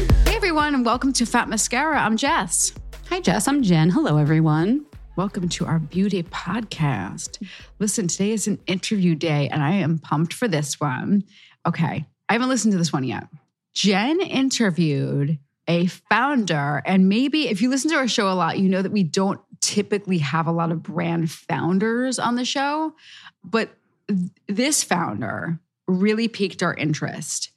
Hey everyone, and welcome to Fat Mascara. I'm Jess. Hi, Jess. I'm Jen. Hello, everyone. Welcome to our beauty podcast. Listen, today is an interview day, and I am pumped for this one. Okay, I haven't listened to this one yet. Jen interviewed a founder, and maybe if you listen to our show a lot, you know that we don't typically have a lot of brand founders on the show, but th- this founder really piqued our interest.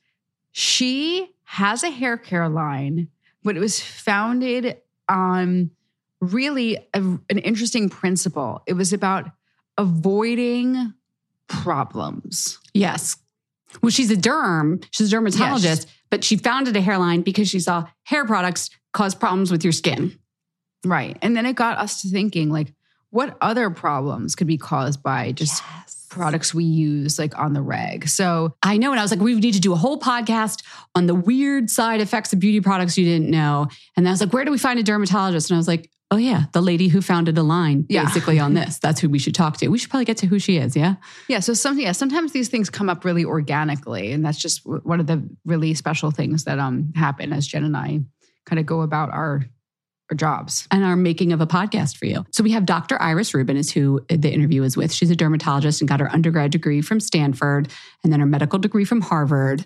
She has a hair care line, but it was founded on really a- an interesting principle. It was about avoiding problems. Yes. Well, she's a derm, she's a dermatologist, Yes. but she founded a hairline because she saw hair products cause problems with your skin. Right. And then it got us to thinking like, what other problems could be caused by just products we use like on the reg? So I know. And I was like, we need to do a whole podcast on the weird side effects of beauty products you didn't know. And I was like, where do we find a dermatologist? And I was like, oh, yeah, the lady who founded a line Yeah. basically on this. That's who we should talk to. We should probably get to who she is. Yeah. Yeah. So some, yeah, sometimes these things come up really organically, and that's just one of the really special things that um happen as Jen and I kind of go about our jobs. and our making of a podcast for you. So we have Dr. Iris Rubin is who the interview is with. She's a dermatologist and got her undergrad degree from Stanford and then her medical degree from Harvard.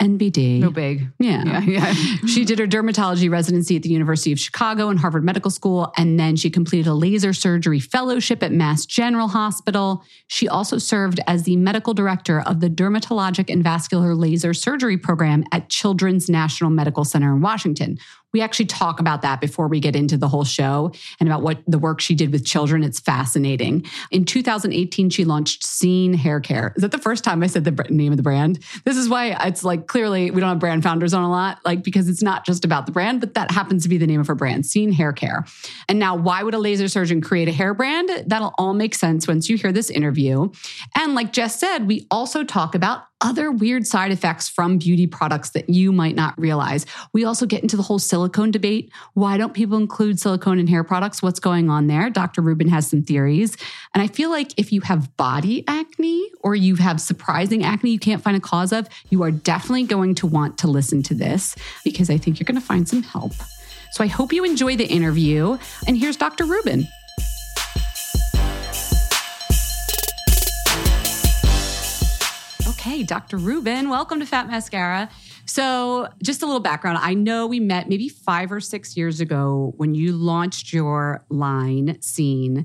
NBD. No big. Yeah. Yeah. Yeah. she did her dermatology residency at the University of Chicago and Harvard Medical School, and then she completed a laser surgery fellowship at Mass General Hospital. She also served as the medical director of the Dermatologic and Vascular Laser Surgery Program at Children's National Medical Center in Washington, We actually talk about that before we get into the whole show and about what the work she did with children. It's fascinating. In 2018, she launched Seen Hair Care. Is that the first time I said the name of the brand? This is why it's like clearly we don't have brand founders on a lot, like because it's not just about the brand, but that happens to be the name of her brand, Seen Hair Care. And now, why would a laser surgeon create a hair brand? That'll all make sense once you hear this interview. And like Jess said, we also talk about other weird side effects from beauty products that you might not realize. We also get into the whole silicone debate. Why don't people include silicone in hair products? What's going on there? Dr. Rubin has some theories. And I feel like if you have body acne or you have surprising acne you can't find a cause of, you are definitely going to want to listen to this because I think you're going to find some help. So I hope you enjoy the interview. And here's Dr. Rubin. Okay, Dr. Rubin, welcome to Fat Mascara. So, just a little background. I know we met maybe five or six years ago when you launched your line Seen.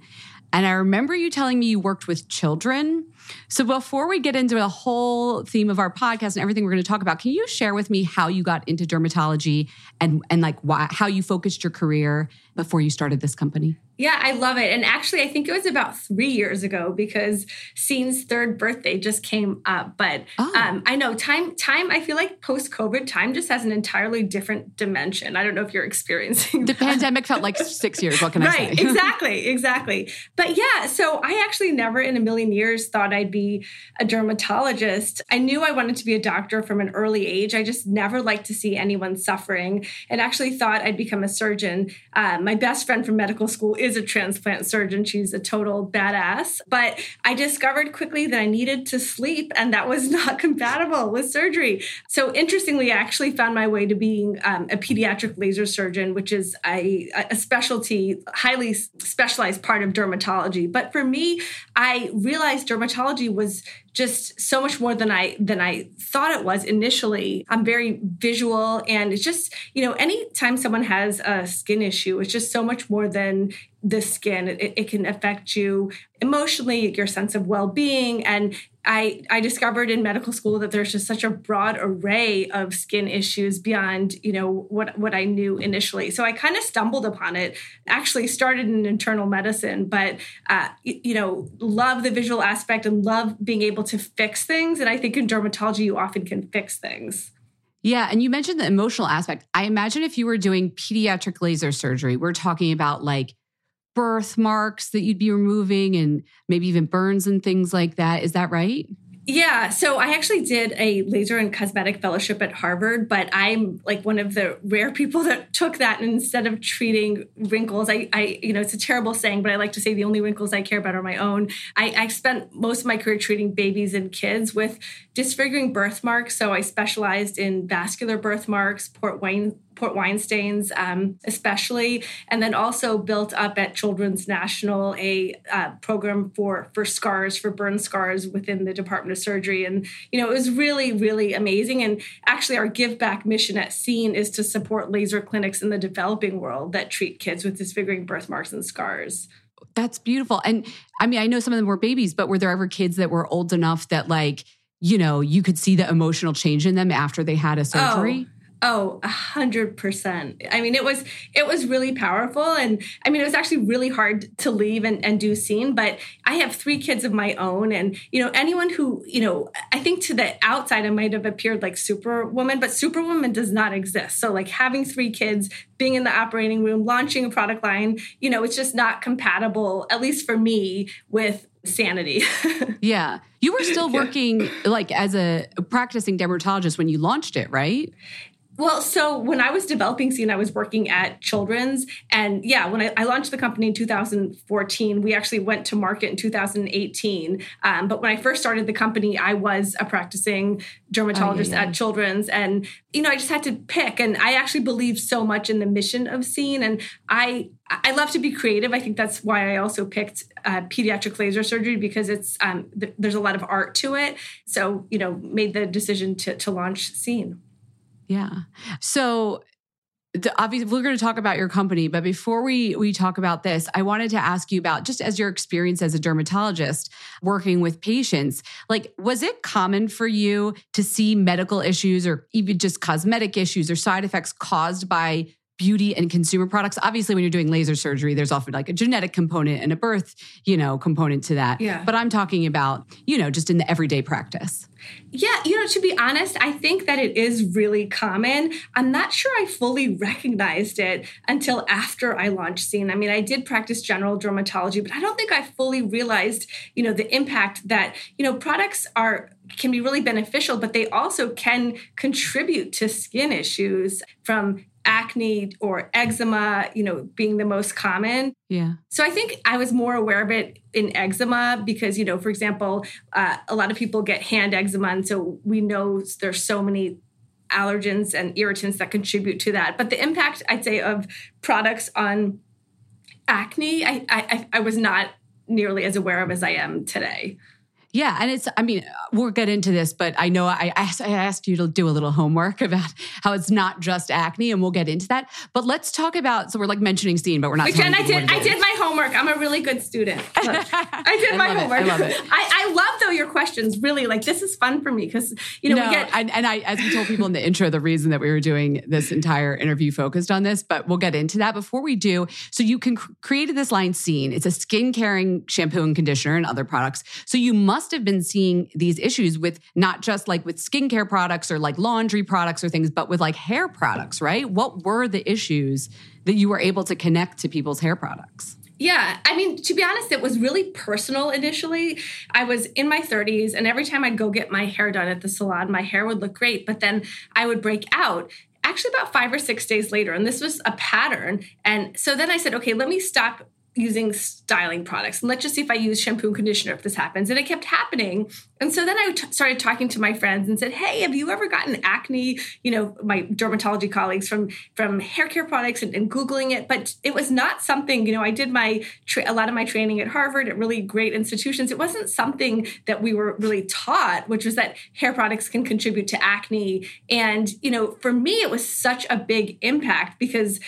And I remember you telling me you worked with children. So, before we get into the whole theme of our podcast and everything we're going to talk about, can you share with me how you got into dermatology and, and like why, how you focused your career before you started this company? Yeah, I love it. And actually, I think it was about three years ago because Seen's third birthday just came up. But oh. um, I know time, time, I feel like post COVID, time just has an entirely different dimension. I don't know if you're experiencing The that. pandemic felt like six years. What can right, I say? Right, exactly, exactly. But yeah, so I actually never in a million years thought I'd be a dermatologist. I knew I wanted to be a doctor from an early age. I just never liked to see anyone suffering and actually thought I'd become a surgeon. Uh, my best friend from medical school is a transplant surgeon. She's a total badass. But I discovered quickly that I needed to sleep, and that was not compatible with surgery. So, interestingly, I actually found my way to being um, a pediatric laser surgeon, which is a, a specialty, highly specialized part of dermatology. But for me, I realized dermatology was just so much more than I than I thought it was initially. I'm very visual and it's just, you know, anytime someone has a skin issue, it's just so much more than the skin. It, it can affect you emotionally, your sense of well-being and I, I discovered in medical school that there's just such a broad array of skin issues beyond you know what what I knew initially. So I kind of stumbled upon it. Actually, started in internal medicine, but uh, you, know love the visual aspect and love being able to fix things. And I think in dermatology you often can fix things. Yeah. And you mentioned the emotional aspect. I imagine if you were doing pediatric laser surgery, we're talking about like birthmarks that you'd be removing and maybe even burns and things like that. Is that right? Yeah, so I actually did a laser and cosmetic fellowship at Harvard, but I'm like one of the rare people that took that and instead of treating wrinkles, I, I, you know, it's a terrible saying, but I like to say the only wrinkles I care about are my own. I, I spent most of my career treating babies and kids with disfiguring birthmarks. So I specialized in vascular birthmarks, port wine port wine stains, um, especially, and then also built up at Children's National a uh, program for for scars for burn scars within the Department of Surgery, and you know it was really really amazing. And actually, our give back mission at Seen is to support laser clinics in the developing world that treat kids with disfiguring birthmarks and scars. That's beautiful. And I mean, I know some of them were babies, but were there ever kids that were old enough that like you know you could see the emotional change in them after they had a surgery? Oh Oh, a hundred percent. I mean, it was it was really powerful, and I mean, it was actually really hard to leave and, and do Seen. But I have three kids of my own, and you know, anyone who you know, I think to the outside, I might have appeared like Superwoman, but Superwoman does not exist. So, like having three kids, being in the operating room, launching a product line, you know, it's just not compatible, at least for me, with sanity. yeah. You were still working like as a practicing dermatologist when you launched it, right? Well, so when I was developing Seen, I was working at Children's. And yeah, when I, I, launched the company in 2014, we actually went to market in 2018. Um, but when I first started the company, I was a practicing dermatologist oh, yeah, yeah. at Children's. And, you know, I just had to pick. And I actually believe so much in the mission of Seen. And I, I love to be creative. I think that's why I also picked uh, pediatric laser surgery because it's um, th- there's a lot of art to it. So you know, made the decision to to launch Seen. Yeah. So obviously we're going to talk about your company but before we we talk about this i wanted to ask you about just as your experience as a dermatologist working with patients like was it common for you to see medical issues or even just cosmetic issues or side effects caused by beauty and consumer products. Obviously when you're doing laser surgery there's often like a genetic component and a birth you know component to that. Yeah. but i'm talking about you know just in the everyday practice. Yeah you know to be honest i think that it is really common. I'm not sure i fully recognized it until after i launched Seen. I mean i did practice general dermatology but i don't think i fully realized you know the impact that you know products are can be really beneficial but they also can contribute to skin issues from acne or eczema, you know, being the most common. Yeah. So I think I was more aware of it in eczema because, you know, for example, uh, a lot of people get hand eczema. And so we know there's so many allergens and irritants that contribute to that. But the impact, I'd say, of products on acne, I, I, I was not nearly as aware of as I am today. Yeah, and it's I mean, we'll get into this, but I know I asked, I asked you to do a little homework about how it's not just acne, and we'll get into that. But let's talk about so we're like mentioning Seen, but we're not. Jen, I did I did my homework. I'm a really good student. Look, I did my I homework. It. I love it. I, I, love though your questions. Really, like this is fun for me because you know no, we get and, and I as we told people in the intro, the reason that we were doing this entire interview focused on this, but we'll get into that before we do. So you can cr- created this line Seen. It's a skin caring shampoo and conditioner and other products. So you must have been seeing these issues with not just like with skincare products or like laundry products or things, but with like hair products, right? What were the issues that you were able to connect to people's hair products? Yeah, I mean, to be honest, it was really personal initially. I was in my 30s, and every time I'd go get my hair done at the salon, my hair would look great, but then I would break out actually about five or six days later. And this was a pattern. And so then I said, okay, let me stop using styling products and let's just see if I use shampoo and conditioner if this happens. And it kept happening. And so then I t- started talking to my friends and said, "Hey, have you ever gotten acne?" You know, my dermatology colleagues from from hair care products and, and googling it, but it was not something. You know, I did my tra- a lot of my training at Harvard at really great institutions. It wasn't something that we were really taught, which was that hair products can contribute to acne. And you know, for me, it was such a big impact because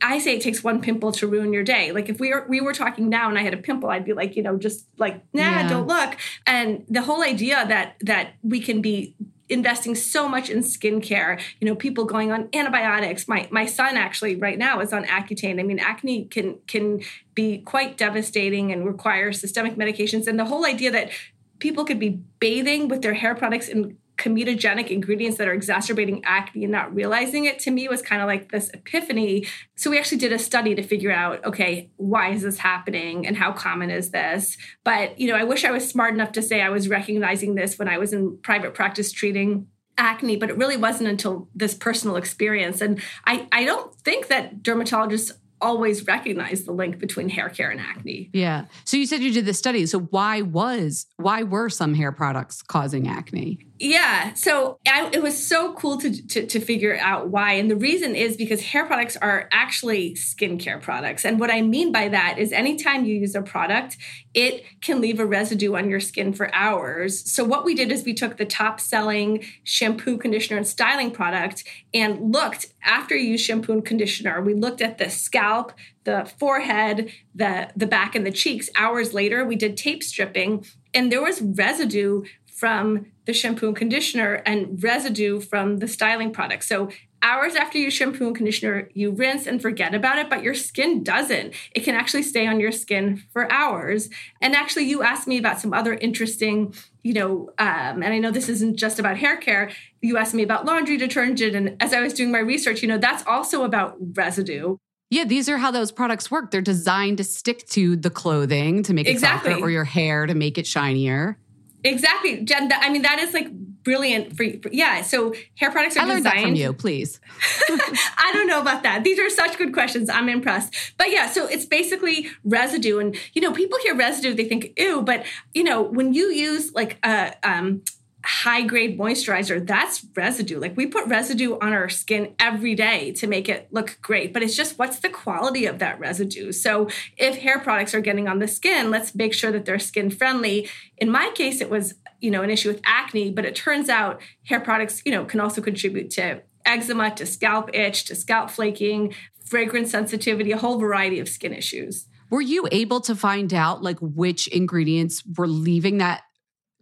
I say it takes one pimple to ruin your day. Like if we were we were talking now and I had a pimple, I'd be like, you know, just like, nah, yeah. don't look. And the whole idea that that we can be investing so much in skincare, you know, people going on antibiotics. My my son actually right now is on Accutane. I mean, acne can can be quite devastating and require systemic medications. And the whole idea that people could be bathing with their hair products in comedogenic ingredients that are exacerbating acne and not realizing it to me was kind of like this epiphany. So we actually did a study to figure out, okay, why is this happening and how common is this? But, you know, I wish I was smart enough to say I was recognizing this when I was in private practice treating acne, but it really wasn't until this personal experience. And I, I don't think that dermatologists always recognize the link between hair care and acne. Yeah. So you said you did the study. So why was why were some hair products causing acne? Yeah, so I, it was so cool to, to, to figure out why, and the reason is because hair products are actually skincare products, and what I mean by that is anytime you use a product, it can leave a residue on your skin for hours. So what we did is we took the top selling shampoo, conditioner, and styling product and looked after you use shampoo and conditioner. We looked at the scalp, the forehead, the the back, and the cheeks. Hours later, we did tape stripping, and there was residue from the shampoo and conditioner and residue from the styling product. So hours after you shampoo and conditioner, you rinse and forget about it, but your skin doesn't. It can actually stay on your skin for hours. And actually, you asked me about some other interesting, you know, um, and I know this isn't just about hair care. You asked me about laundry detergent. And as I was doing my research, you know, that's also about residue. Yeah, these are how those products work. They're designed to stick to the clothing to make it exactly. softer or your hair to make it shinier. Exactly, Jen. I mean, that is like brilliant for, for yeah. So hair products are I learned designed. that from you, please. I don't know about that. These are such good questions. I'm impressed. But yeah, so it's basically residue, and you know, people hear residue, they think ew, but you know, when you use like a um, high grade moisturizer, that's residue. Like we put residue on our skin every day to make it look great, but it's just what's the quality of that residue? So if hair products are getting on the skin, let's make sure that they're skin friendly. In my case, it was, you know, an issue with acne, but it turns out hair products, you know, can also contribute to eczema, to scalp itch, to scalp flaking, fragrance sensitivity, a whole variety of skin issues. Were you able to find out like which ingredients were leaving that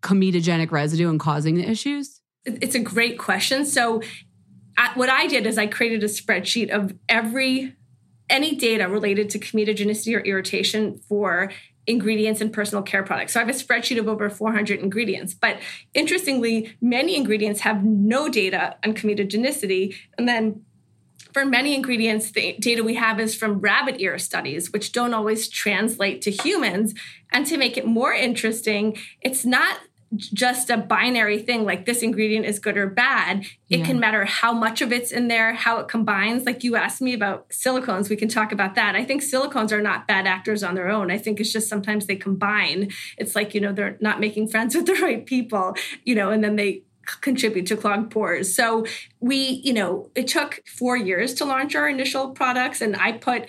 comedogenic residue and causing the issues? It's a great question. So what I did is I created a spreadsheet of every any data related to comedogenicy or irritation for ingredients in personal care products. So I have a spreadsheet of over 400 ingredients. But interestingly, many ingredients have no data on comedogenicity. And then for many ingredients, the data we have is from rabbit ear studies, which don't always translate to humans. And to make it more interesting, it's not just a binary thing like this ingredient is good or bad. It yeah. can matter how much of it's in there, how it combines. Like you asked me about silicones, we can talk about that. I think silicones are not bad actors on their own. I think it's just sometimes they combine. It's like, you know, they're not making friends with the right people, you know, and then they contribute to clogged pores. So we, you know, it took four years to launch our initial products, and I put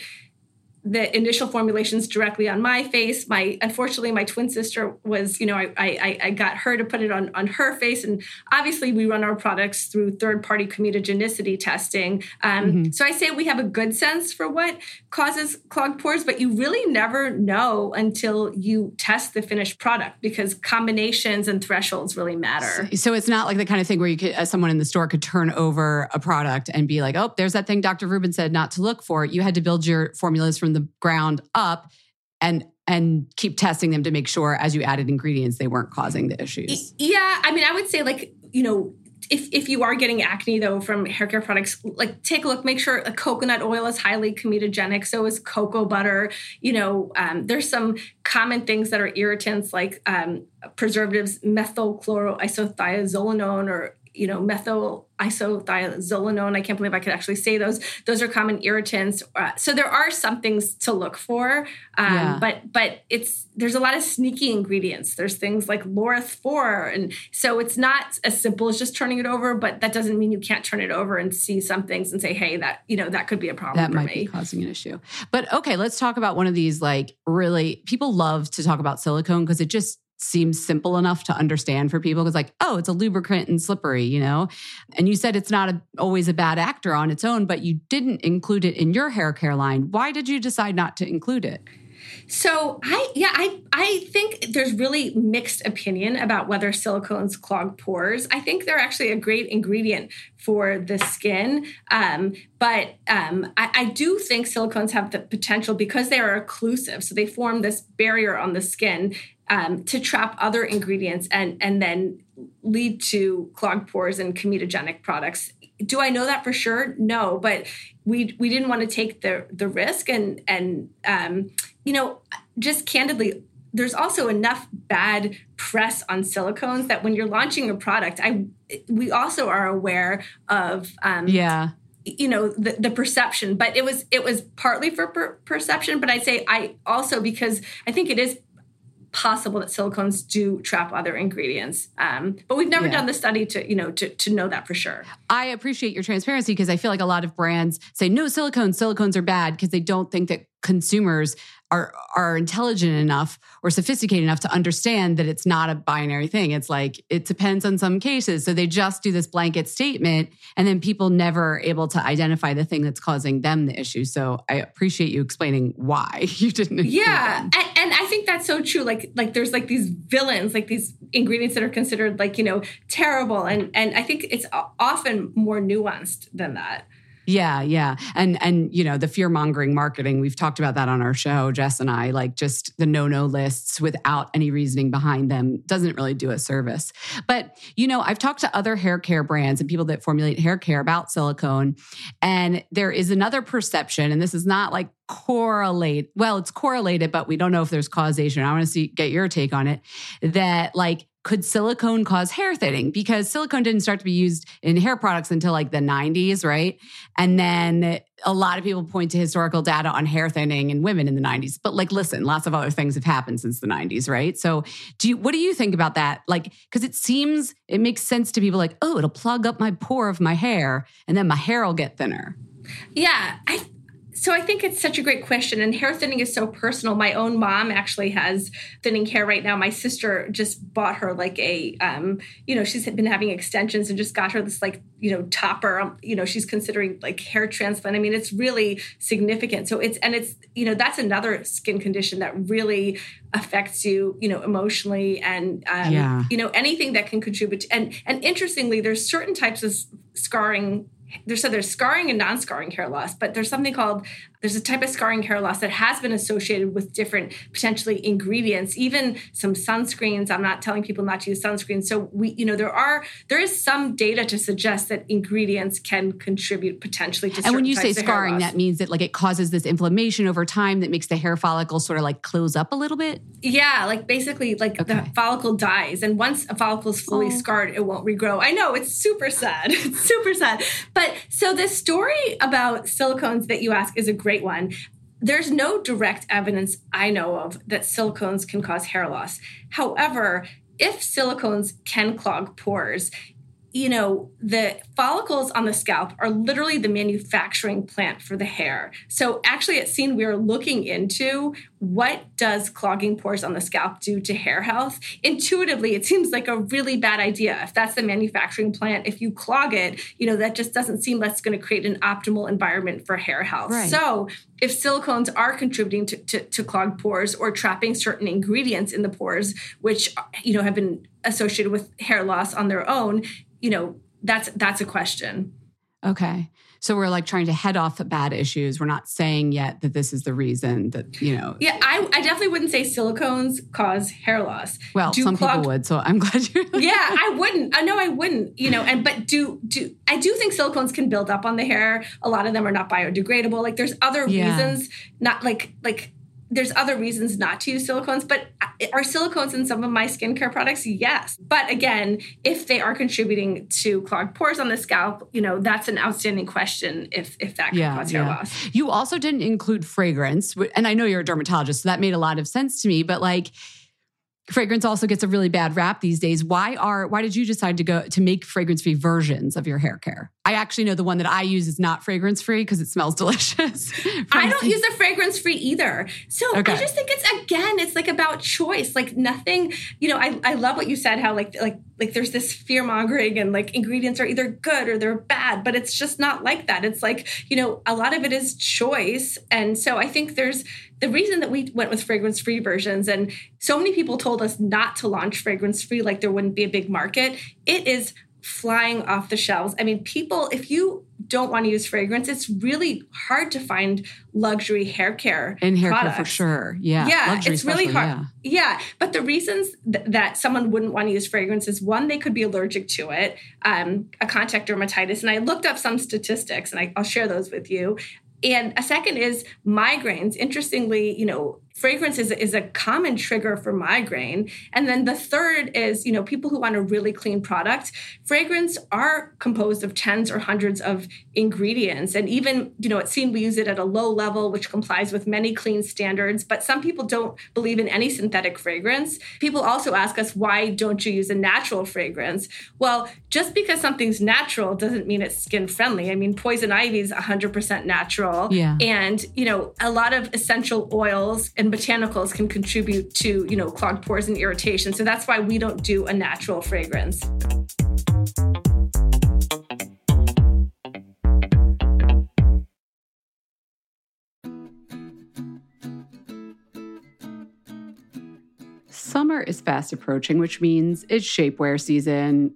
the initial formulations directly on my face. My unfortunately, my twin sister was, you know, I, I, I got her to put it on on her face, and obviously we run our products through third party comedogenicity testing. Um, mm-hmm. So I say we have a good sense for what causes clogged pores, but you really never know until you test the finished product because combinations and thresholds really matter. So, so it's not like the kind of thing where you could, as someone in the store could turn over a product and be like, oh, there's that thing Dr. Rubin said not to look for. You had to build your formulas from the ground up and and keep testing them to make sure as you added ingredients they weren't causing the issues. Yeah, I mean I would say like, you know, if, if you are getting acne though from hair care products, like take a look, make sure a coconut oil is highly comedogenic. So is cocoa butter. You know, um, there's some common things that are irritants like um, preservatives, methylchloroisothiazolinone or you know methyl isothiazolinone. I can't believe I could actually say those. Those are common irritants. Uh, so there are some things to look for, um, yeah. but but it's there's a lot of sneaky ingredients. There's things like laureth four, and so it's not as simple as just turning it over. But that doesn't mean you can't turn it over and see some things and say, hey, that you know that could be a problem. That might me. be causing an issue. But okay, let's talk about one of these. Like really, people love to talk about silicone because it just seems simple enough to understand for people because like oh it's a lubricant and slippery you know? And you said it's not a, always a bad actor on its own but you didn't include it in your hair care line. Why did you decide not to include it? So I yeah I I think there's really mixed opinion about whether silicones clog pores. I think they're actually a great ingredient for the skin, um, but um, I, I, do think silicones have the potential because they are occlusive, so they form this barrier on the skin um, to trap other ingredients and and then lead to clogged pores and comedogenic products. Do I know that for sure? No, but we we didn't want to take the the risk and and um, you know just candidly there's also enough bad press on silicones that when you're launching a product i we also are aware of um, yeah you know the, the perception but it was it was partly for per- perception but i'd say i also because i think it is possible that silicones do trap other ingredients. Um, but we've never yeah. done the study to, you know, to, to know that for sure. I appreciate your transparency because I feel like a lot of brands say no silicones, silicones are bad because they don't think that consumers are are intelligent enough or sophisticated enough to understand that it's not a binary thing. It's like it depends on some cases. So they just do this blanket statement and then people never are able to identify the thing that's causing them the issue. So I appreciate you explaining why you didn't Yeah. And, and I think that's so true. Like like there's like these villains, like these ingredients that are considered like, you know, terrible and and I think it's often more nuanced than that. Yeah, yeah. And and you know, the fear-mongering marketing, we've talked about that on our show, Jess and I, like just the no-no lists without any reasoning behind them doesn't really do a service. But, you know, I've talked to other hair care brands and people that formulate hair care about silicone, and there is another perception and this is not like correlate well it's correlated but we don't know if there's causation i want to see get your take on it that like could silicone cause hair thinning? Because silicone didn't start to be used in hair products until like the 90s, right? And then a lot of people point to historical data on hair thinning in women in the 90s. But like, listen, lots of other things have happened since the 90s, right? So, do you, what do you think about that? Like, because it seems it makes sense to people like, oh, it'll plug up my pore of my hair, and then my hair will get thinner. Yeah, I so I think it's such a great question. And hair thinning is so personal. My own mom actually has thinning hair right now. My sister just bought her like a, um, you know, she's been having extensions and just got her this like, you know, topper. Um, you know, she's considering like hair transplant. I mean, it's really significant. So it's, and it's, you know, that's another skin condition that really affects you, you know, emotionally and, um, yeah. you know, anything that can contribute. To, and, and interestingly, there's certain types of scarring there's so there's scarring and non-scarring hair loss, but there's something called there's a type of scarring hair loss that has been associated with different potentially ingredients, even some sunscreens. I'm not telling people not to use sunscreen. So we, you know, there are there is some data to suggest that ingredients can contribute potentially to. And when you say scarring, that means that like it causes this inflammation over time that makes the hair follicle sort of like close up a little bit. Yeah, like basically like okay. the follicle dies, and once a follicle is fully oh. scarred, it won't regrow. I know it's super sad. it's super sad. But so this story about silicones that you ask is a great great one. There's no direct evidence I know of that silicones can cause hair loss. However, if silicones can clog pores, you know, the follicles on the scalp are literally the manufacturing plant for the hair. So actually at Seen, we are looking into what does clogging pores on the scalp do to hair health? Intuitively, it seems like a really bad idea. If that's the manufacturing plant, if you clog it, you know, that just doesn't seem like it's going to create an optimal environment for hair health. Right. So if silicones are contributing to, to, to clogged pores or trapping certain ingredients in the pores, which, you know, have been associated with hair loss on their own, you know, that's that's a question. Okay. So we're like trying to head off bad issues. We're not saying yet that this is the reason that, you know. Yeah, I, I definitely wouldn't say silicones cause hair loss. Well, do some clogged, people would, so I'm glad you Yeah, I wouldn't. I know I wouldn't, you know, and but do do I do think silicones can build up on the hair. A lot of them are not biodegradable. Like there's other yeah. reasons, not like like there's other reasons not to use silicones, but uh, are silicones in some of my skincare products? Yes. But again, if they are contributing to clogged pores on the scalp, you know, that's an outstanding question if if that can yeah, cause hair yeah. loss. You also didn't include fragrance, and I know you're a dermatologist, so that made a lot of sense to me, but like fragrance also gets a really bad rap these days. Why are why did you decide to go to make fragrance free versions of your hair care? I actually know the one that I use is not fragrance free because it smells delicious. I don't use the fragrance free either. So okay. I just think it's again, it's like about choice. Like nothing, you know, I, I love what you said, how like like like there's this fear mongering and like ingredients are either good or they're bad, but it's just not like that. It's like, you know, a lot of it is choice. And so I think there's the reason that we went with fragrance free versions and so many people told us not to launch fragrance free like there wouldn't be a big market it is flying off the shelves i mean people if you don't want to use fragrance it's really hard to find luxury hair care and hair products. care for sure yeah yeah it's really hard yeah. yeah. but the reasons th- that someone wouldn't want to use fragrance is one they could be allergic to it um, a contact dermatitis and i looked up some statistics and I, i'll share those with you and a second is migraines. Interestingly, you know, fragrance is, is a common trigger for migraine. And then the third is, you know, people who want a really clean product. Fragrance are composed of tens or hundreds of ingredients. And even, you know, it seems we use it at a low level, which complies with many clean standards. But some people don't believe in any synthetic fragrance. People also ask us, why don't you use a natural fragrance? Well, just because something's natural doesn't mean it's skin friendly. I mean, poison ivy is 100% natural. Yeah. And, you know, a lot of essential oils and botanicals can contribute to, you know, clogged pores and irritation. So that's why we don't do a natural fragrance. Summer is fast approaching, which means it's shapewear season.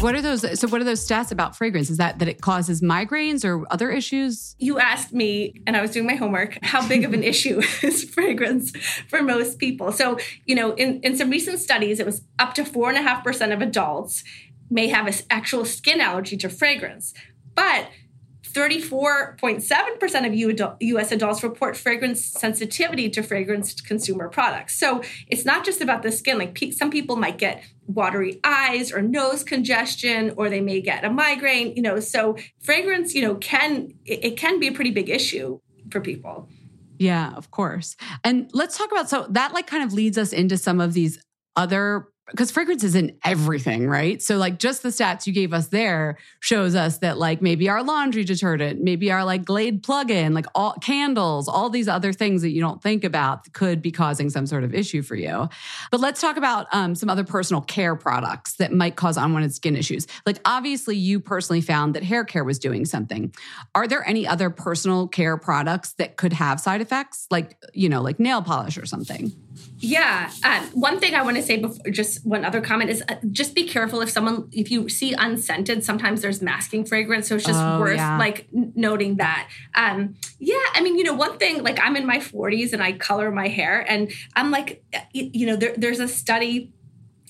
What are those? So, what are those stats about fragrance? Is that that it causes migraines or other issues? You asked me, and I was doing my homework, how big of an issue is fragrance for most people? So, you know, in, in some recent studies, it was up to four and a half percent of adults may have an actual skin allergy to fragrance. But 34.7% of US adults report fragrance sensitivity to fragrance consumer products. So it's not just about the skin. Like some people might get watery eyes or nose congestion, or they may get a migraine, you know. So fragrance, you know, can, it can be a pretty big issue for people. Yeah, of course. And let's talk about so that like kind of leads us into some of these other because fragrance is in everything, right? So like just the stats you gave us there shows us that like maybe our laundry detergent, maybe our like Glade plug-in, like all candles, all these other things that you don't think about could be causing some sort of issue for you. But let's talk about um, some other personal care products that might cause unwanted skin issues. Like obviously you personally found that hair care was doing something. Are there any other personal care products that could have side effects, like you know, like nail polish or something? Yeah. Um, one thing I want to say before, just one other comment is uh, just be careful if someone, if you see unscented, sometimes there's masking fragrance. So it's just oh, worth yeah. like n- noting that. Um, yeah. I mean, you know, one thing, like I'm in my 40s and I color my hair and I'm like, you know, there, there's a study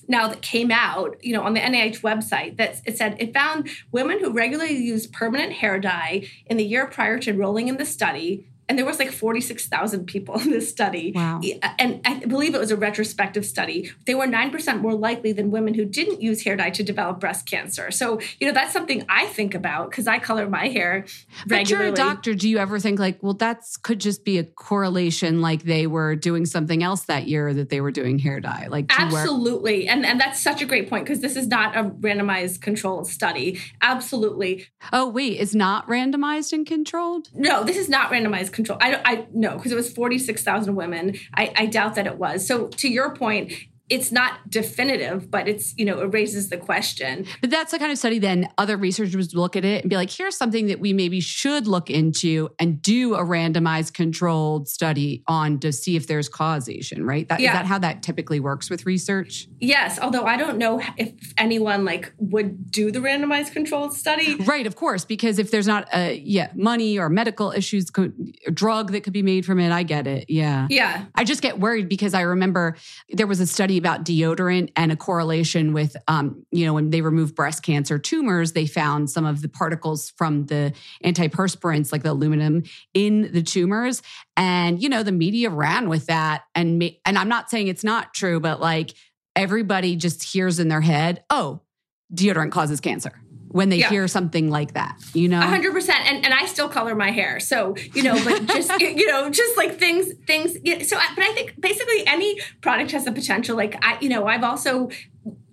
now that came out, you know, on the NIH website that it said it found women who regularly use permanent hair dye in the year prior to enrolling in the study and there was like 46,000 people in this study. Wow. And I believe it was a retrospective study. They were 9% more likely than women who didn't use hair dye to develop breast cancer. So, you know, that's something I think about because I color my hair regularly. But you're a doctor. Do you ever think like, well, that could just be a correlation like they were doing something else that year that they were doing hair dye? Like Absolutely. and and that's such a great point because this is not a randomized controlled study. Absolutely. Oh, wait, it's not randomized and controlled? No, this is not randomized control. I, I no, because it was 46,000 women. I, I doubt that it was. So to your point, it's not definitive, but it's, you know, it raises the question. But that's the kind of study then other researchers look at it and be like, here's something that we maybe should look into and do a randomized controlled study on to see if there's causation, right? That, yeah. Is that how that typically works with research? Yes. Although I don't know if anyone like would do the randomized controlled study. Right. Of course. Because if there's not a, yeah, money or medical issues, drug that could be made from it, I get it. Yeah. Yeah. I just get worried because I remember there was a study about deodorant and a correlation with, um, you know, when they removed breast cancer tumors, they found some of the particles from the antiperspirants, like the aluminum, in the tumors. And, you know, the media ran with that. And, and I'm not saying it's not true, but like everybody just hears in their head, oh, deodorant causes cancer when they yeah. hear something like that, you know? 100%. And, and I still color my hair. So, you know, but just, you know, just like things, things. So, but I think basically any product has the potential. Like, I, you know, I've also,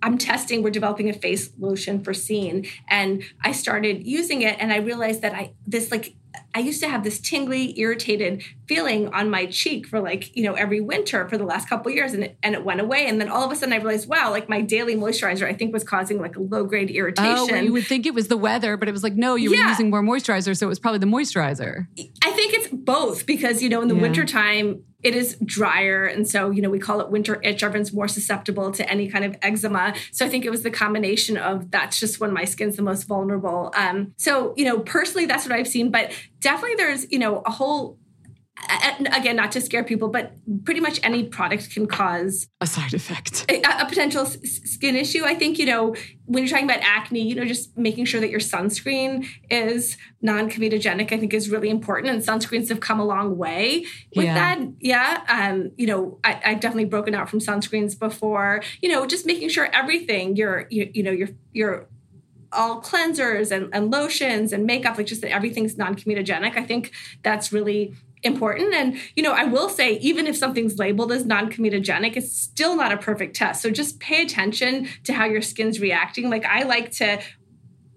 I'm testing, we're developing a face lotion for Seen. And I started using it and I realized that I, this like, I used to have this tingly, irritated feeling on my cheek for like, you know, every winter for the last couple years and it, and it went away. And then all of a sudden I realized, wow, like my daily moisturizer, I think was causing like a low grade irritation. Oh, well, you would think it was the weather, but it was like, no, you yeah. were using more moisturizer. So it was probably the moisturizer. I think it's both because, you know, in the yeah. wintertime, it is drier. And so, you know, we call it winter itch. Everyone's more susceptible to any kind of eczema. So I think it was the combination of that's just when my skin's the most vulnerable. Um, so, you know, personally, that's what I've seen. But definitely there's, you know, a whole again, not to scare people, but pretty much any product can cause a side effect, a, a potential s- skin issue. I think, you know, when you're talking about acne, you know, just making sure that your sunscreen is non comedogenic, I think is really important. And sunscreens have come a long way with yeah. that. Yeah. Um, you know, I, have definitely broken out from sunscreens before, you know, just making sure everything, your, you, you know, your, your, all cleansers and, and lotions and makeup, like just that everything's non comedogenic. I think that's really important. And, you know, I will say, even if something's labeled as non comedogenic, it's still not a perfect test. So just pay attention to how your skin's reacting. Like, I like to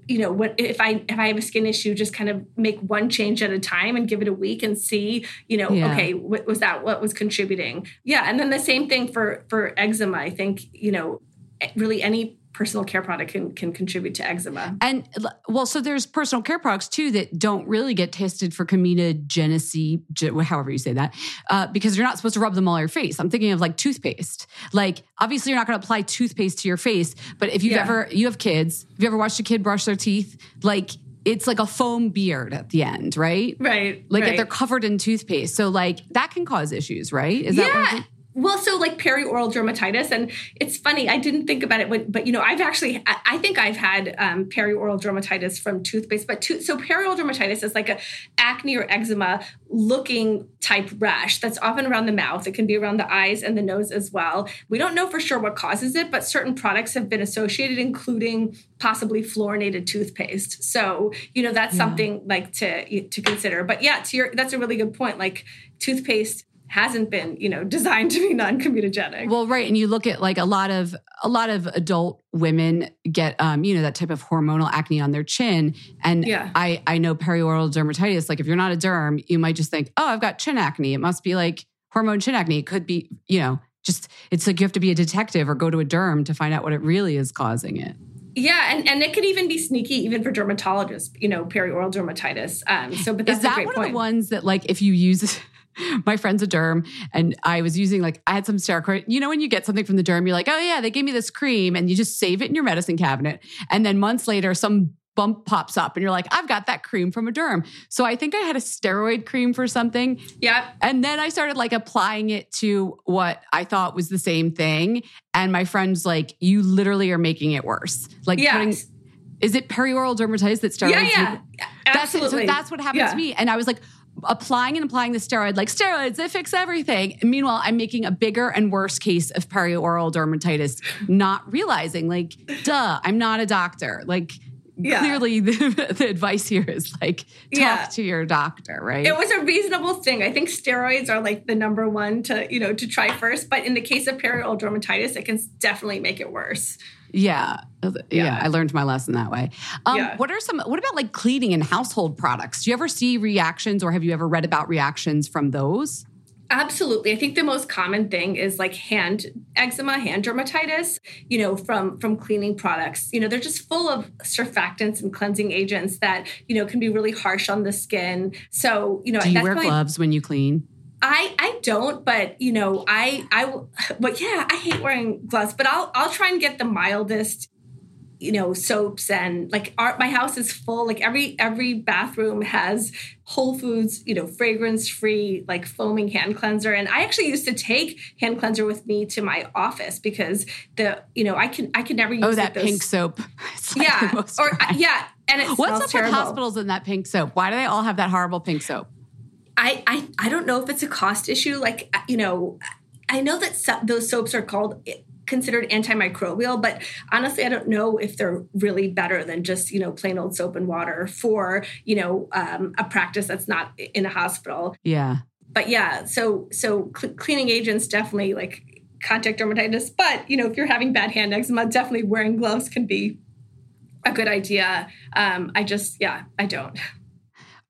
you know what if i if i have a skin issue just kind of make one change at a time and give it a week and see you know yeah. okay what was that what was contributing yeah and then the same thing for for eczema i think you know really any personal care product can can contribute to eczema. And well, so there's personal care products too that don't really get tested for comedogenicy, however you say that, uh, because you're not supposed to rub them all your face. I'm thinking of like toothpaste. Like obviously you're not going to apply toothpaste to your face, but if you've yeah. ever you have kids, have you ever watched a kid brush their teeth? Like it's like a foam beard at the end, right? Right. Like right. they're covered in toothpaste. So like that can cause issues, right? Is yeah. that well, so like perioral dermatitis, and it's funny. I didn't think about it, but, but you know, I've actually, I think I've had um, perioral dermatitis from toothpaste. But to, so perioral dermatitis is like a acne or eczema looking type rash that's often around the mouth. It can be around the eyes and the nose as well. We don't know for sure what causes it, but certain products have been associated, including possibly fluorinated toothpaste. So you know, that's yeah. something like to to consider. But yeah, to your, that's a really good point. Like toothpaste hasn't been you know designed to be non-comedogenic well right and you look at like a lot of a lot of adult women get um you know that type of hormonal acne on their chin and yeah. i i know perioral dermatitis like if you're not a derm you might just think oh i've got chin acne it must be like hormone chin acne it could be you know just it's like you have to be a detective or go to a derm to find out what it really is causing it yeah, and, and it could even be sneaky, even for dermatologists. You know, perioral dermatitis. Um, so, but that's is that one point. of the ones that, like, if you use my friend's a derm and I was using like I had some steroid. You know when you get something from the derm, you're like, oh yeah, they gave me this cream, and you just save it in your medicine cabinet. And then months later, some bump pops up and you're like, I've got that cream from a derm. So I think I had a steroid cream for something. Yeah. And then I started like applying it to what I thought was the same thing. And my friend's like, you literally are making it worse. Like Yeah. putting, is it perioral dermatitis that steroids? Yeah, yeah. make- That's it. Absolutely. So that's what happened Yeah. to me. And I was like, applying and applying the steroid, like steroids, they fix everything. And meanwhile, I'm making a bigger and worse case of perioral dermatitis, not realizing, like, duh, I'm not a doctor. Like, Yeah. clearly the, the advice here is like talk Yeah. to your doctor, right? It was a reasonable thing. I think steroids are like the number one to, you know, to try first. But in the case of perioral dermatitis, it can definitely make it worse. yeah. yeah. Yeah. I learned my lesson that way. Um, Yeah. What are some, what about like cleaning and household products? Do you ever see reactions or have you ever read about reactions from those? Absolutely. I think the most common thing is like hand eczema, hand dermatitis, you know, from from cleaning products. You know, they're just full of surfactants and cleansing agents that, you know, can be really harsh on the skin. So, you know, Do you that's wear gloves when you clean? I I don't, but you know, I I but yeah, I hate wearing gloves, but I'll I'll try and get the mildest you know soaps and like our, my house is full like every every bathroom has whole foods you know fragrance free like foaming hand cleanser and i actually used to take hand cleanser with me to my office because the you know i can i could never oh, use Oh, that those- pink soap. Like yeah or uh, dry. yeah and it What's up terrible. with hospitals and that pink soap? Why do they all have that horrible pink soap? I, I I don't know if it's a cost issue. Like uh, you know, I know that so, those soaps are called considered antimicrobial, but honestly, I don't know if they're really better than just you know plain old soap and water for you know um, a practice that's not in a hospital. Yeah. But yeah, so so cl- cleaning agents definitely like contact dermatitis. But you know, if you're having bad hand eczema, definitely wearing gloves can be a good idea. Um, I just yeah, I don't.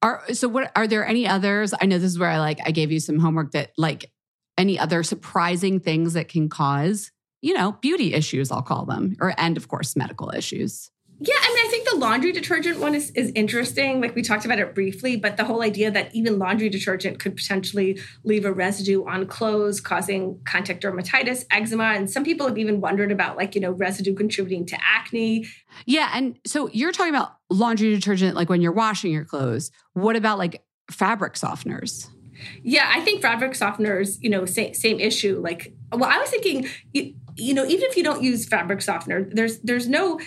Are so what are there any others? I know this is where I like I gave you some homework that like any other surprising things that can cause, you know, beauty issues, I'll call them, or and of course medical issues. Yeah, I mean, I think the laundry detergent one is, is interesting. Like we talked about it briefly, but the whole idea that even laundry detergent could potentially leave a residue on clothes, causing contact dermatitis, eczema, and some people have even wondered about like you know residue contributing to acne. Yeah, and so you're talking about laundry detergent like when you're washing your clothes. What about like fabric softeners? Yeah, I think fabric softeners, you know, same same issue. Like, well, I was thinking, you, know, even if you don't use fabric softener, there's there's no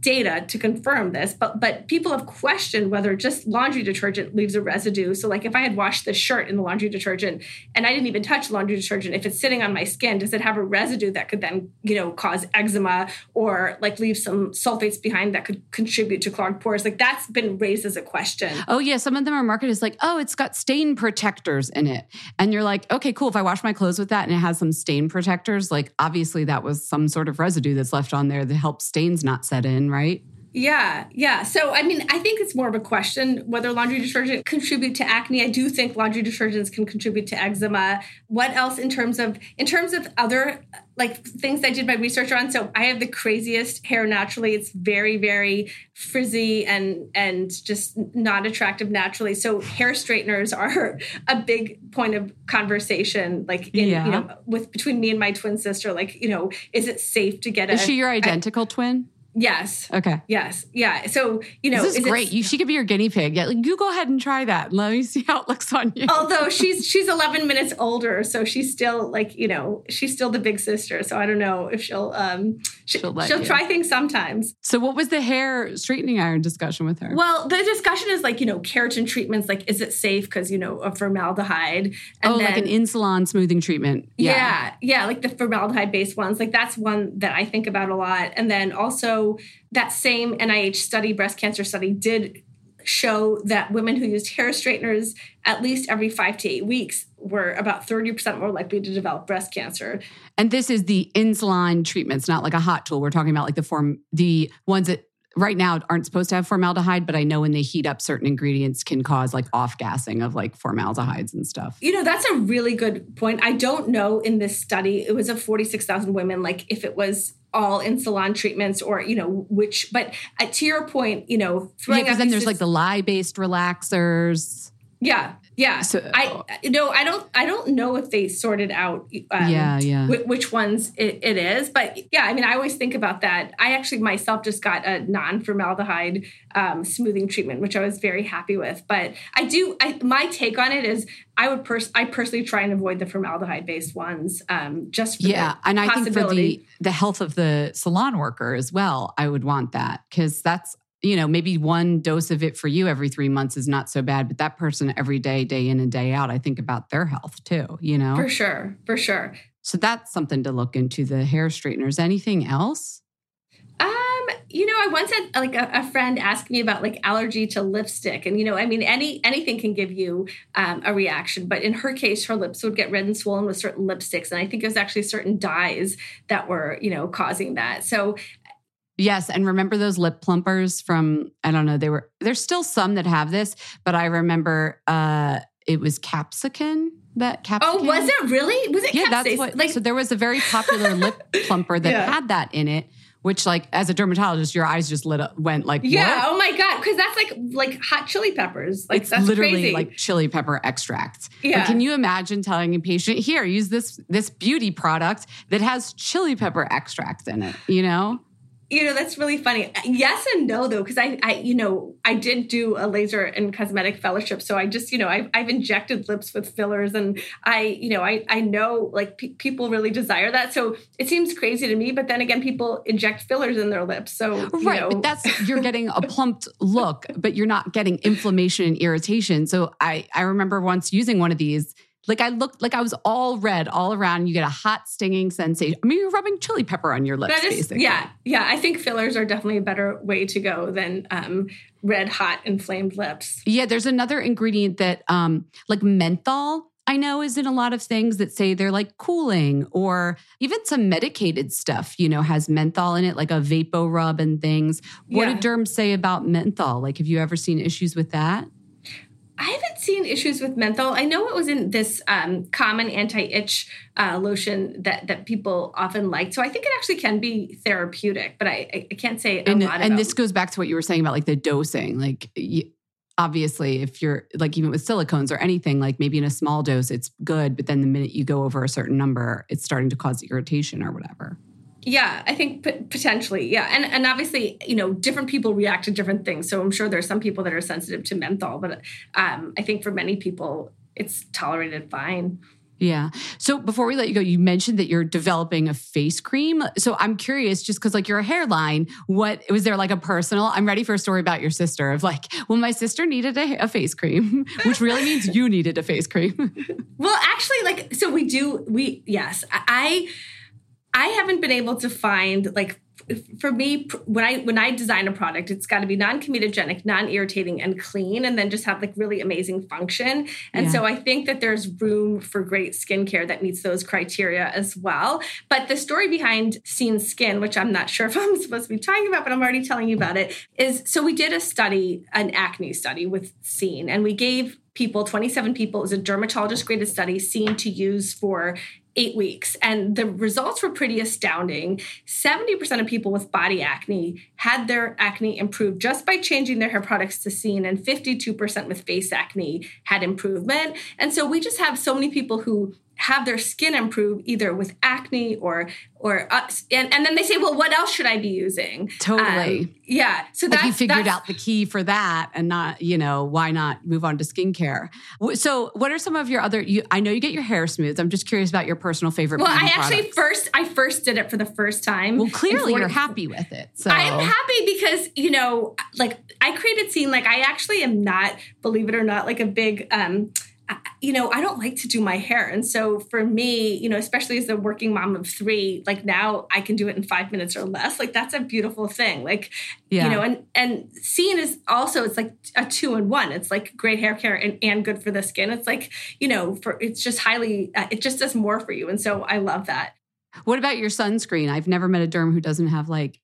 data to confirm this, but but people have questioned whether just laundry detergent leaves a residue. So like if I had washed this shirt in the laundry detergent and I didn't even touch laundry detergent, if it's sitting on my skin, does it have a residue that could then, you know, cause eczema or like leave some sulfates behind that could contribute to clogged pores? Like that's been raised as a question. Oh yeah, some of them are marketed as like, oh, it's got stain protectors in it. And you're like, okay, cool. If I wash my clothes with that and it has some stain protectors, like obviously that was some sort of residue that's left on there that helps stains not set in, right? Yeah, yeah. So, I mean, I think it's more of a question whether laundry detergent contribute to acne. I do think laundry detergents can contribute to eczema. What else in terms of in terms of other like things I did my research on? So, I have the craziest hair naturally. It's very, very frizzy and and just not attractive naturally. So, hair straighteners are a big point of conversation. Like, in, Yeah. you know, with between me and my twin sister. Like, you know, is it safe to get a? Is she your identical twin? Yes. Okay. Yes. Yeah. So, you know, this is, great. You, she could be your guinea pig. Yeah, like, you go ahead and try that. Let me see how it looks on you. although she's she's 11 minutes older so she's still like you know she's still the big sister so i don't know if she'll um she, She'll she'll, try things sometimes So, what was the hair straightening iron discussion with her? well the discussion is like you know keratin treatments like is it safe because you know of formaldehyde and oh, like an in-salon smoothing treatment. yeah. yeah like the formaldehyde based ones like that's one that i think about a lot and then also that same nih study breast cancer study did show that women who used hair straighteners at least every five to eight weeks were about 30% more likely to develop breast cancer And this is the in-salon treatments, not like a hot tool. We're talking about like the form, the ones that right now aren't supposed to have formaldehyde, but I know when they heat up certain ingredients can cause like off-gassing of like formaldehydes and stuff. You know, that's a really good point. I don't know in this study, it was of 46,000 women, like if it was all in salon treatments or, you know, which, but uh, to your point, you know, Yeah, throwing because out then there's like the lye-based relaxers. yeah, Yeah. So I no, I don't I don't know if they sorted out um, yeah, yeah. Which ones it, it is, but yeah, I mean I always think about that. I actually myself just got a non-formaldehyde um, smoothing treatment, which I was very happy with. But I do I my take on it is I would pers- I personally try and avoid the formaldehyde based ones um, just yeah, and I think for the the health of the salon worker as well, I would want that because that's you know, maybe one dose of it for you every three months is not so bad, but that person every day, day in and day out, I think about their health too, you know? For sure. For sure. So that's something to look into the hair straighteners. Anything else? Um, you know, I once had like a, a, friend ask me about like allergy to lipstick, and you know, I mean, any anything can give you um, a reaction. But in her case, her lips would get red and swollen with certain lipsticks, and I think it was actually certain dyes that were you know causing that. So Yes, and remember those lip plumpers from I don't know, they were there's still some that have this, but I remember uh it was capsicum that capsicum. Oh, was it really? Was it Yeah, that's what like so there was a very popular lip plumper that yeah. had that in it. Which, like, as a dermatologist, your eyes just lit up, went like, yeah, what? oh my god, because that's like like hot chili peppers. Like it's that's literally crazy. like chili pepper extract. Yeah, but can you imagine telling a patient, here, use this this beauty product that has chili pepper extract in it? You know, you know that's really funny. Yes and no though because I, I you know i did do a laser and cosmetic fellowship so i just you know i've, I've injected lips with fillers and i you know i i know like pe- people really desire that. So it seems crazy to me but then again people inject fillers in their lips so right know. but that's you're getting a plumped look but you're not getting inflammation and irritation. So i i remember once using one of these like I looked like I was all red all around. You get a hot stinging sensation. I mean, you're rubbing chili pepper on your lips, that is, basically. Yeah, yeah. I think fillers are definitely a better way to go than um, red, hot, inflamed lips. Yeah, there's another ingredient that, um, like menthol. I know is in a lot of things that say they're like cooling or even some medicated stuff, you know, has menthol in it, like a Vapo Rub and things. What yeah. did derms say about menthol? Like, have you ever seen issues with that? I haven't seen issues with menthol. I know it was in this um, common anti-itch uh, lotion that that people often like. So I think it actually can be therapeutic, but I, I can't say a and. And this goes back to what you were saying about like the dosing. Like obviously, if you're like even with silicones or anything, like maybe in a small dose it's good, but then the minute you go over a certain number, it's starting to cause irritation or whatever. Yeah, I think p- potentially. Yeah. And and obviously, you know, different people react to different things. So I'm sure there's some people that are sensitive to menthol, but um, I think for many people it's tolerated fine. Yeah. So before we let you go, you mentioned that you're developing a face cream. So I'm curious, just because like your hairline, what was there like a personal? I'm ready for a story about your sister of like, well, my sister needed a, a face cream, which really means you needed a face cream. well, actually, like, so we do. We yes, I I haven't been able to find like for me when i when i design a product it's got to be non-comedogenic non-irritating and clean and then just have like really amazing function and yeah. so i think that there's room for great skincare that meets those criteria as well but the story behind Seen Skin which i'm not sure if i'm supposed to be talking about but i'm already telling you about it is so we did a study an acne study with Seen and we gave people 27 people is a dermatologist graded study Seen to use for eight weeks. And the results were pretty astounding. 70% of people with body acne had their acne improved just by changing their hair products to Seen, and 52% with face acne had improvement. And so we just have so many people who have their skin improve either with acne or or uh, and, and then they say well what else should i be using? Totally. Um, yeah so like that you figured out the key for that and not you know why not move on to skincare? So what are some of your other you i know you get your hair smooth. I'm just curious about your personal favorite well i actually products. first i first did it for the first time well clearly you're happy with it so. I'm happy because you know like i created Seen like i actually am not believe it or not like a big um you know, I don't like to do my hair. And so for me, you know, especially as a working mom of three, like now I can do it in five minutes or less. Like that's a beautiful thing. Like, yeah. you know, and and Seen is also it's like a two in one. It's like great hair care and, and good for the skin. It's like, you know, for it's just highly uh, it just does more for you. And so I love that. What about your sunscreen? I've never met a derm who doesn't have like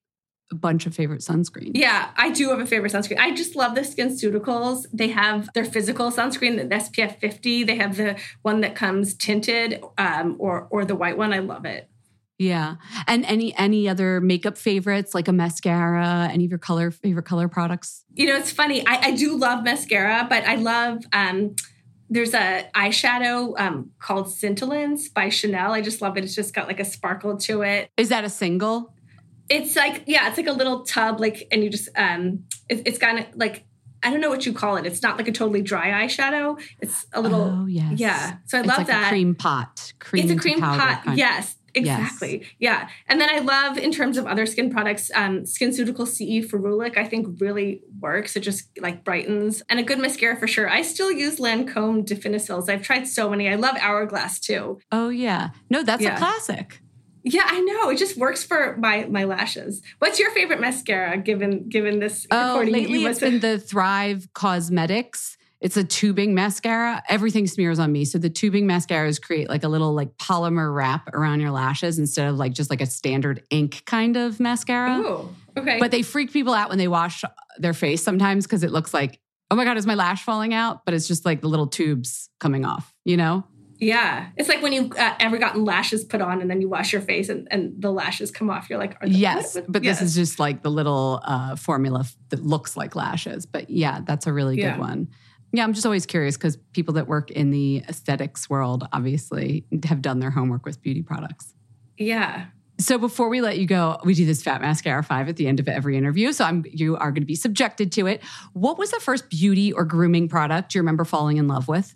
a bunch of favorite sunscreens. Yeah, I do have a favorite sunscreen. I just love the SkinCeuticals. They have their physical sunscreen, the SPF 50. They have the one that comes tinted um, or or the white one. I love it. Yeah. And any any other makeup favorites like a mascara, any of your color favorite color products? You know, it's funny. I, I do love mascara, but I love um there's a eyeshadow um, called Scintillance by Chanel. I just love it. It's just got like a sparkle to it. Is that a single? It's like yeah, it's like a little tub, like, and you just um, it, it's kind of like I don't know what you call it. It's not like a totally dry eyeshadow. It's a little Oh yes. yeah. So I It's love like that. A cream pot. Cream it's a cream pot. kind. Yes, exactly. Yeah. And then I love in terms of other skin products, um, SkinCeutical CE Ferulic, I think really works. It just like brightens. And a good mascara for sure. I still use Lancome Definicils. I've tried so many. I love Hourglass too. Oh yeah. No, that's Yeah. a classic. Yeah, I know. It just works for my my lashes. What's your favorite mascara given given this Oh, recording? lately it's been the Thrive Causemetics. It's a tubing mascara. Everything smears on me. So the tubing mascaras create like a little like polymer wrap around your lashes instead of like just like a standard ink kind of mascara. Ooh, okay. But they freak people out when they wash their face sometimes because it looks like, oh my God, is my lash falling out? But it's just like the little tubes coming off, you know? Yeah, it's like when you uh, ever gotten lashes put on and then you wash your face and, and the lashes come off. You're like, are Yes. what- But yes. this is just like the little uh, formula that looks like lashes. But yeah, that's a really Yeah. good one. Yeah, I'm just always curious because people that work in the aesthetics world obviously have done their homework with beauty products. yeah. So before we let you go, we do this fat mascara five at the end of every interview. So I'm you are going to be subjected to it. What was the first beauty or grooming product you remember falling in love with?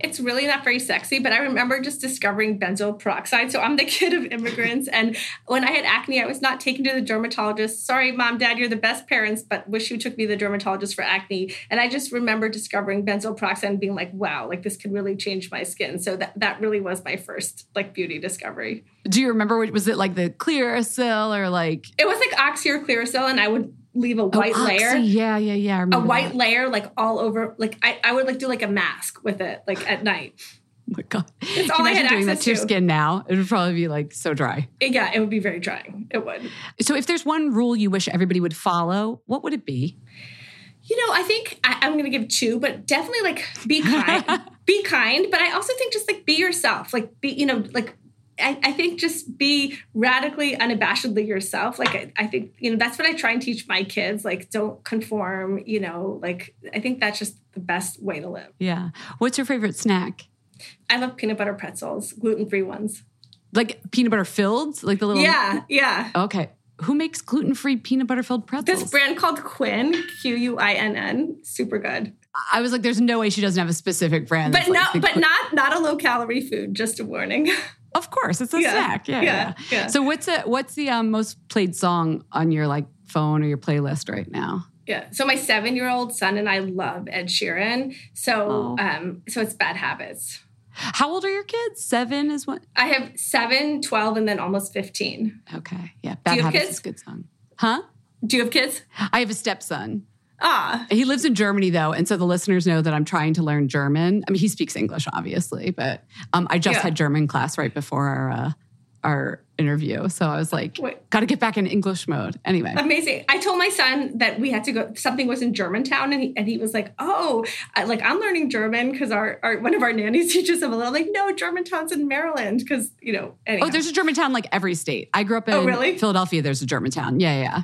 It's really not very sexy, but I remember just discovering benzoyl peroxide. So I'm the kid of immigrants. And when I had acne, I was not taken to the dermatologist. Sorry, mom, dad, you're the best parents, but wish you took me to the dermatologist for acne. And I just remember discovering benzoyl peroxide and being like, wow, like this could really change my skin. So that, that really was my first like beauty discovery. Do you remember what was it like the Clearasil or like It was like Oxy or Clearasil, and I would leave a oh, white oh, layer. Yeah, yeah, yeah. a white that. layer like all over, like I, I would like do like a mask with it, like at night. Oh my god! It's all you I had doing that to your skin now? It would probably be like so dry. Yeah, it would be very drying. It would. So, if there's one rule you wish everybody would follow, what would it be? You know, I think I, I'm going to give two, but definitely like be kind, be kind. But I also think just like be yourself, like be, you know, like I, I think just be radically, unabashedly yourself. Like I, I think you know that's what I try and teach my kids. Like don't conform. You know, like I think that's just the best way to live. Yeah. What's your favorite snack? I love peanut butter pretzels, gluten free ones. Like peanut butter filled, like the little. Yeah, yeah. Okay. Who makes gluten free peanut butter filled pretzels? This brand called Quinn, Q U I N N, super good. I was like, there's no way she doesn't have a specific brand. But that's like but not, not a low calorie food. Just a warning. Of course, it's a Yeah, snack. Yeah, yeah, yeah. So, what's a, what's the um, most played song on your like phone or your playlist right now? Yeah. So my seven year old son and I love Ed Sheeran. So Oh. um, so it's bad habits. How old are your kids? Seven is what? I have seven, 12, and then almost 15. Okay, yeah. Bad Habits kids? is a good song. Huh? Do you have kids? I have a stepson. Ah, He lives in Germany though, and so the listeners know that I'm trying to learn German. I mean, he speaks English obviously, but um, I just Yeah. had German class right before our uh, our interview, so I was like, got to get back in English mode. Anyway, amazing. I told my son that we had to go, something was in Germantown, and he, and he was like, oh, I, like I'm learning German because our, our, one of our nannies teaches him a little. I'm like, no, Germantown's in Maryland because, you know, anyhow. oh, there's a Germantown like every state. I grew up in Oh, really? Philadelphia. There's a Germantown. Yeah, yeah. yeah.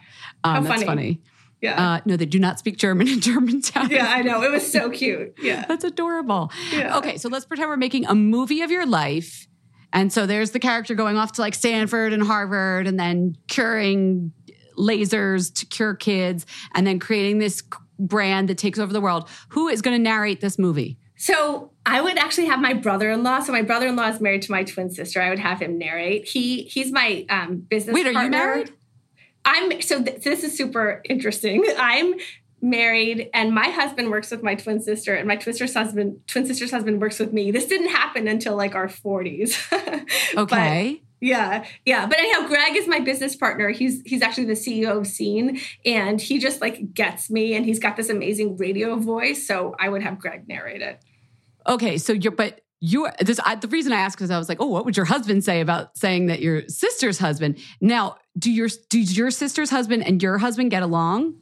Um, How that's funny. funny. Yeah. Uh, no, they do not speak German in Germantown. yeah, I know. It was so cute. Yeah. That's adorable. Yeah. Okay, so let's pretend we're making a movie of your life. And so there's the character going off to like Stanford and Harvard and then curing lasers to cure kids and then creating this brand that takes over the world. Who is going to narrate this movie? So I would actually have my brother-in-law. So my brother-in-law is married to my twin sister. I would have him narrate. He he's my um, business. Wait, are you married? I'm so th- this is super interesting. I'm married, and my husband works with my twin sister, and my twin sister's husband twin sister's husband works with me. This didn't happen until like our 40s. But- Okay. yeah, yeah. But anyhow, Greg is my business partner. He's he's actually the CEO of Seen, and he just like gets me, and he's got this amazing radio voice. So I would have Greg narrate it. okay, so you're, but you, this, I, the reason I asked is I was like, oh, what would your husband say about saying that your sister's husband? Now, do your, do your sister's husband and your husband get along?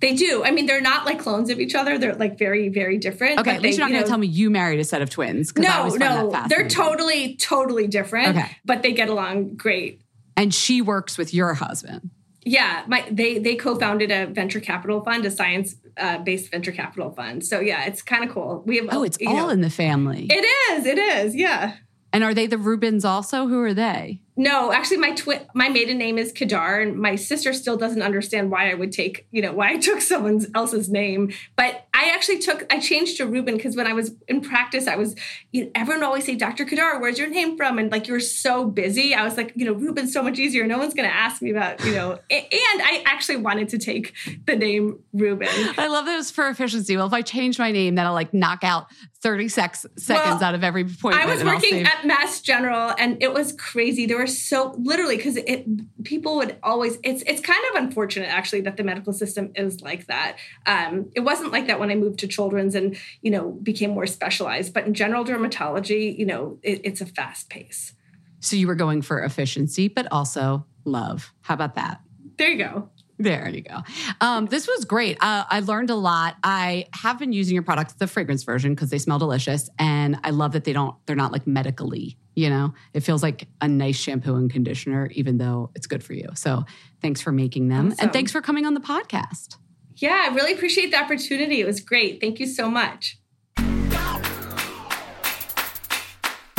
They do. I mean, they're not like clones of each other. They're like very, very different. Okay, but at least they, you're not you going to tell me you married a set of twins. No, always find that no, they're totally, totally different. Okay. but they get along great. and she works with your husband. Yeah, my they they co-founded a venture capital fund, a science uh, based venture capital fund. So yeah, it's kind of cool. We have oh, it's all know, in the family. It is. It is. Yeah. And are they the Rubins also? Who are they? No, actually, my twin, my maiden name is Kadar, and my sister still doesn't understand why I would take, you know, why I took someone else's name. But I actually took, I changed to Rubin because when I was in practice, I was, you know, everyone always say, Dr. Kadar, where's your name from? And like, you're so busy. I was like, you know, Rubin's so much easier. No one's going to ask me about, you know, and I actually wanted to take the name Rubin. I love was for efficiency. Well, if I change my name, that'll like knock out 30 sex, seconds well, out of every point. I was working at Mass General and it was crazy. There were so literally because it people would always it's it's kind of unfortunate actually that the medical system is like that. Um, it wasn't like that when I moved to children's and you know became more specialized, but in general dermatology, you know, it, it's a fast pace. So you were going for efficiency, but also love. How about that? There you go. There you go. Um, this was great. Uh, I learned a lot. I have been using your products, the fragrance version, because they smell delicious, and I love that they don't. They're not like medically. You know, it feels like a nice shampoo and conditioner, even though it's good for you. So, thanks for making them, awesome. and thanks for coming on the podcast. Yeah, I really appreciate the opportunity. It was great. Thank you so much.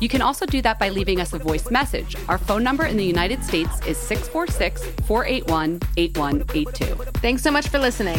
You can also do that by leaving us a voice message. Our phone number in the United States is 646 481 8182. Thanks so much for listening.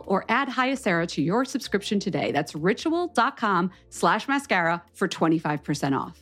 Or add Hyacera to your subscription today. That's ritual.com slash mascara for 25% off.